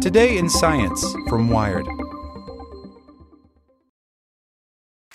Today in Science from Wired.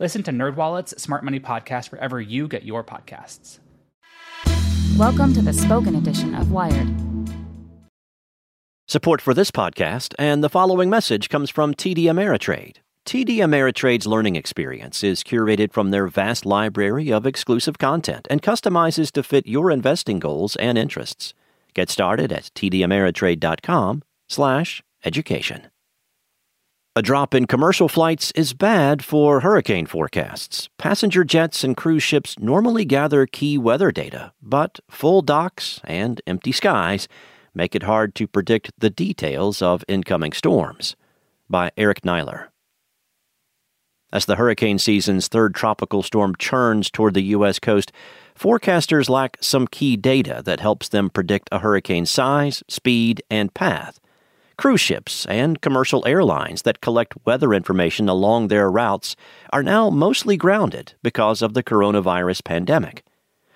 Listen to NerdWallet's Smart Money Podcast wherever you get your podcasts. Welcome to the spoken edition of Wired. Support for this podcast and the following message comes from TD Ameritrade. TD Ameritrade's learning experience is curated from their vast library of exclusive content and customizes to fit your investing goals and interests. Get started at tdameritrade.com/education. A drop in commercial flights is bad for hurricane forecasts. Passenger jets and cruise ships normally gather key weather data, but full docks and empty skies make it hard to predict the details of incoming storms. By Eric Niiler. As the hurricane season's third tropical storm churns toward the U.S. coast, forecasters lack some key data that helps them predict a hurricane's size, speed, and path. Cruise ships and commercial airlines that collect weather information along their routes are now mostly grounded because of the coronavirus pandemic,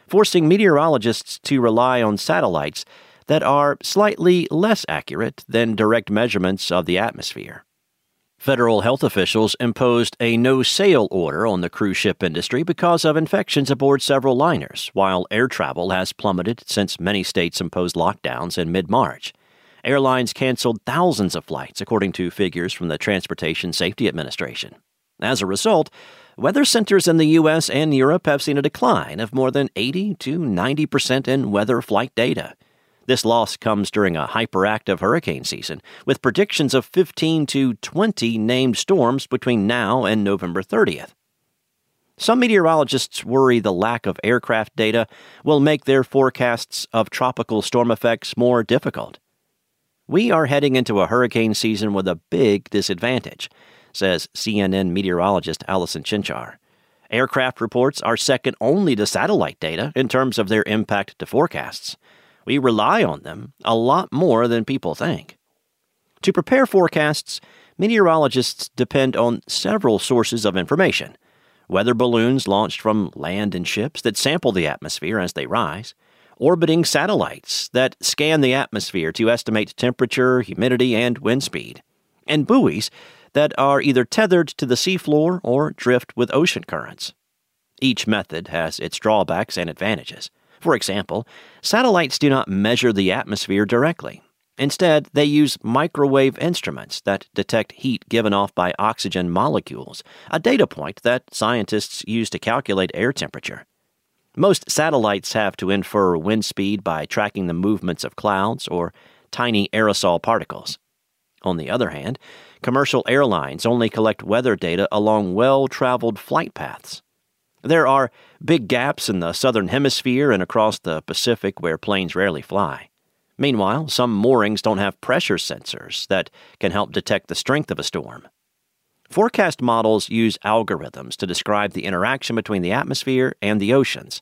forcing meteorologists to rely on satellites that are slightly less accurate than direct measurements of the atmosphere. Federal health officials imposed a no sail order on the cruise ship industry because of infections aboard several liners, while air travel has plummeted since many states imposed lockdowns in mid March airlines canceled thousands of flights, according to figures from the Transportation Safety Administration. As a result, weather centers in the U.S. and Europe have seen a decline of more than 80 to 90 percent in weather flight data. This loss comes during a hyperactive hurricane season, with predictions of 15 to 20 named storms between now and November 30th. Some meteorologists worry the lack of aircraft data will make their forecasts of tropical storm effects more difficult. We are heading into a hurricane season with a big disadvantage, says CNN meteorologist Allison Chinchar. Aircraft reports are second only to satellite data in terms of their impact to forecasts. We rely on them a lot more than people think. To prepare forecasts, meteorologists depend on several sources of information weather balloons launched from land and ships that sample the atmosphere as they rise, orbiting satellites that scan the atmosphere to estimate temperature, humidity, and wind speed, and buoys that are either tethered to the seafloor or drift with ocean currents. Each method has its drawbacks and advantages. For example, satellites do not measure the atmosphere directly. Instead, they use microwave instruments that detect heat given off by oxygen molecules, a data point that scientists use to calculate air temperature. Most satellites have to infer wind speed by tracking the movements of clouds or tiny aerosol particles. On the other hand, commercial airlines only collect weather data along well traveled flight paths. There are big gaps in the southern hemisphere and across the Pacific where planes rarely fly. Meanwhile, some moorings don't have pressure sensors that can help detect the strength of a storm. Forecast models use algorithms to describe the interaction between the atmosphere and the oceans.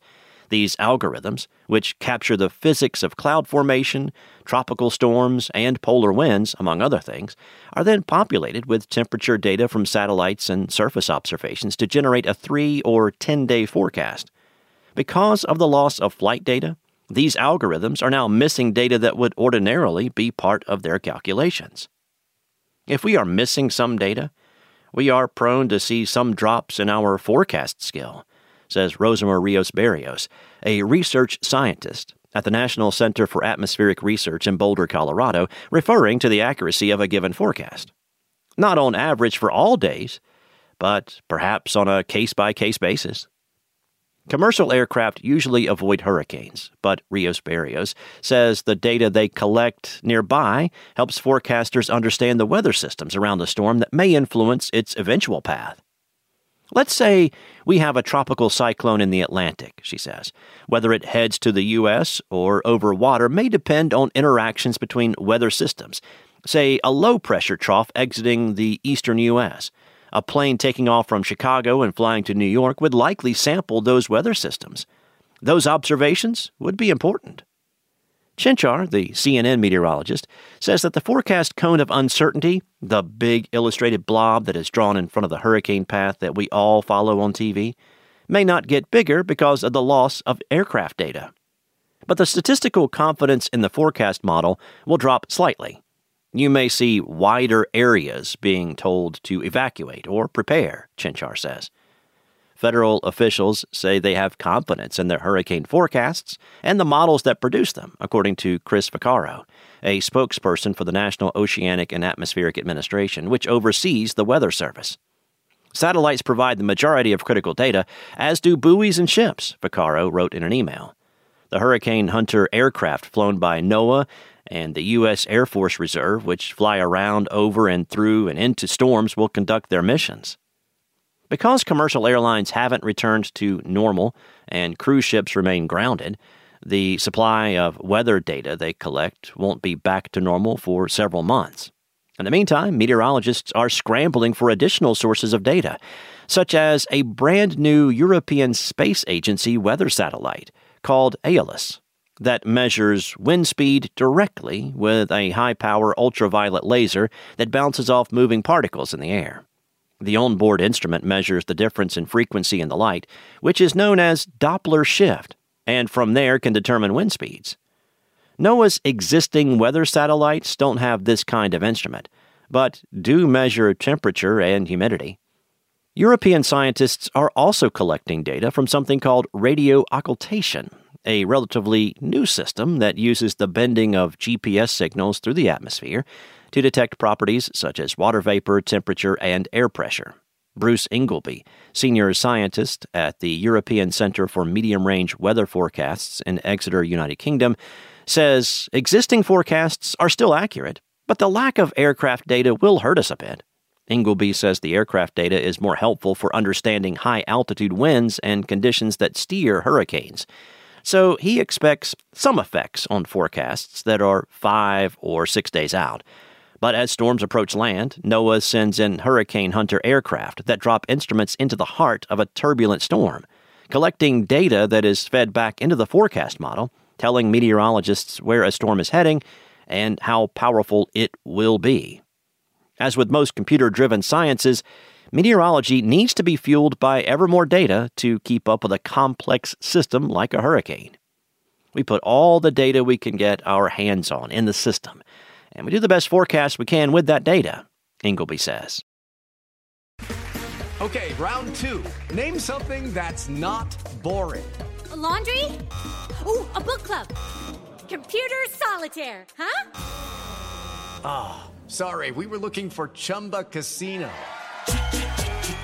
These algorithms, which capture the physics of cloud formation, tropical storms, and polar winds, among other things, are then populated with temperature data from satellites and surface observations to generate a 3 or 10 day forecast. Because of the loss of flight data, these algorithms are now missing data that would ordinarily be part of their calculations. If we are missing some data, we are prone to see some drops in our forecast skill, says Rosimar Rios Berrios, a research scientist at the National Center for Atmospheric Research in Boulder, Colorado, referring to the accuracy of a given forecast. Not on average for all days, but perhaps on a case by case basis. Commercial aircraft usually avoid hurricanes, but Rios Berrios says the data they collect nearby helps forecasters understand the weather systems around the storm that may influence its eventual path. Let's say we have a tropical cyclone in the Atlantic, she says. Whether it heads to the U.S. or over water may depend on interactions between weather systems. Say, a low pressure trough exiting the eastern U.S. A plane taking off from Chicago and flying to New York would likely sample those weather systems. Those observations would be important. Chinchar, the CNN meteorologist, says that the forecast cone of uncertainty, the big illustrated blob that is drawn in front of the hurricane path that we all follow on TV, may not get bigger because of the loss of aircraft data. But the statistical confidence in the forecast model will drop slightly you may see wider areas being told to evacuate or prepare, Chinchar says. Federal officials say they have confidence in their hurricane forecasts and the models that produce them, according to Chris Vaccaro, a spokesperson for the National Oceanic and Atmospheric Administration, which oversees the Weather Service. Satellites provide the majority of critical data, as do buoys and ships, Vaccaro wrote in an email. The Hurricane Hunter aircraft flown by NOAA and the U.S. Air Force Reserve, which fly around over and through and into storms, will conduct their missions. Because commercial airlines haven't returned to normal and cruise ships remain grounded, the supply of weather data they collect won't be back to normal for several months. In the meantime, meteorologists are scrambling for additional sources of data, such as a brand new European Space Agency weather satellite called Aeolus that measures wind speed directly with a high power ultraviolet laser that bounces off moving particles in the air. The onboard instrument measures the difference in frequency in the light, which is known as Doppler shift, and from there can determine wind speeds. NOAA's existing weather satellites don't have this kind of instrument, but do measure temperature and humidity. European scientists are also collecting data from something called radio occultation, a relatively new system that uses the bending of GPS signals through the atmosphere to detect properties such as water vapor, temperature, and air pressure. Bruce Ingleby, senior scientist at the European Center for Medium Range Weather Forecasts in Exeter, United Kingdom, says existing forecasts are still accurate, but the lack of aircraft data will hurt us a bit. Ingleby says the aircraft data is more helpful for understanding high altitude winds and conditions that steer hurricanes. So he expects some effects on forecasts that are five or six days out. But as storms approach land, NOAA sends in Hurricane Hunter aircraft that drop instruments into the heart of a turbulent storm, collecting data that is fed back into the forecast model, telling meteorologists where a storm is heading and how powerful it will be. As with most computer driven sciences, meteorology needs to be fueled by ever more data to keep up with a complex system like a hurricane. We put all the data we can get our hands on in the system, and we do the best forecast we can with that data, Ingleby says. Okay, round two. Name something that's not boring. A laundry? Ooh, a book club. Computer solitaire, huh? Ah, oh, sorry, we were looking for Chumba Casino.